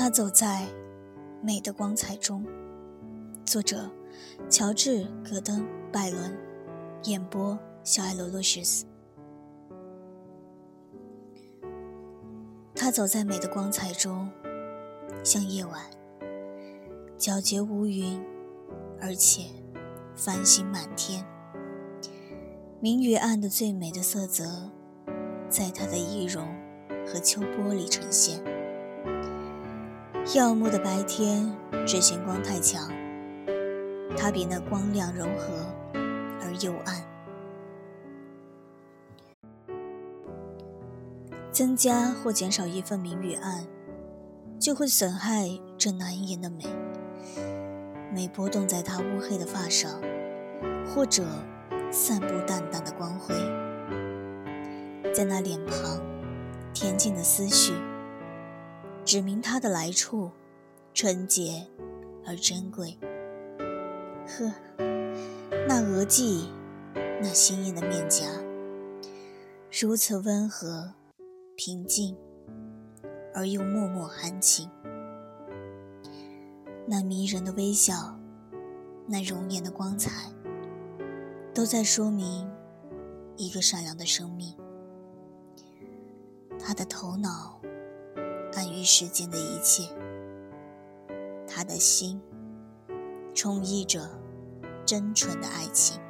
他走在美的光彩中。作者：乔治·戈登·拜伦，演播：小艾罗洛什斯。他走在美的光彩中，像夜晚，皎洁无云，而且繁星满天。明与暗的最美的色泽，在他的仪容和秋波里呈现。耀目的白天，只嫌光太强。它比那光亮柔和而又暗，增加或减少一份明与暗，就会损害这难言的美。美波动在他乌黑的发上，或者散布淡淡的光辉，在那脸庞恬静的思绪，指明它的来处，纯洁而珍贵。呵，那额际，那鲜艳的面颊，如此温和、平静，而又脉脉含情。那迷人的微笑，那容颜的光彩，都在说明一个善良的生命。他的头脑关于世间的一切，他的心。充溢着真纯的爱情。